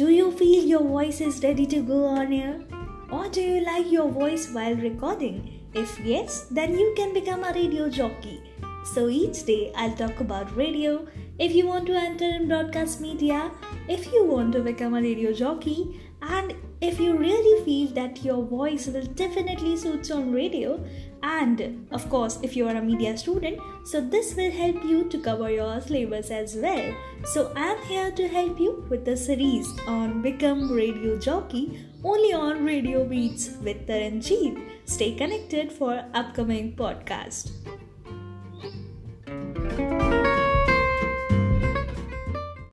Do you feel your voice is ready to go on air? Or do you like your voice while recording? If yes, then you can become a radio jockey. So each day I'll talk about radio. If you want to enter in broadcast media, if you want to become a radio jockey, and if you really feel that your voice will definitely suits on radio, and of course if you are a media student, so this will help you to cover your syllabus as well. So I'm here to help you with the series on Become Radio Jockey only on Radio Beats with Taranjeet. Stay connected for upcoming podcast.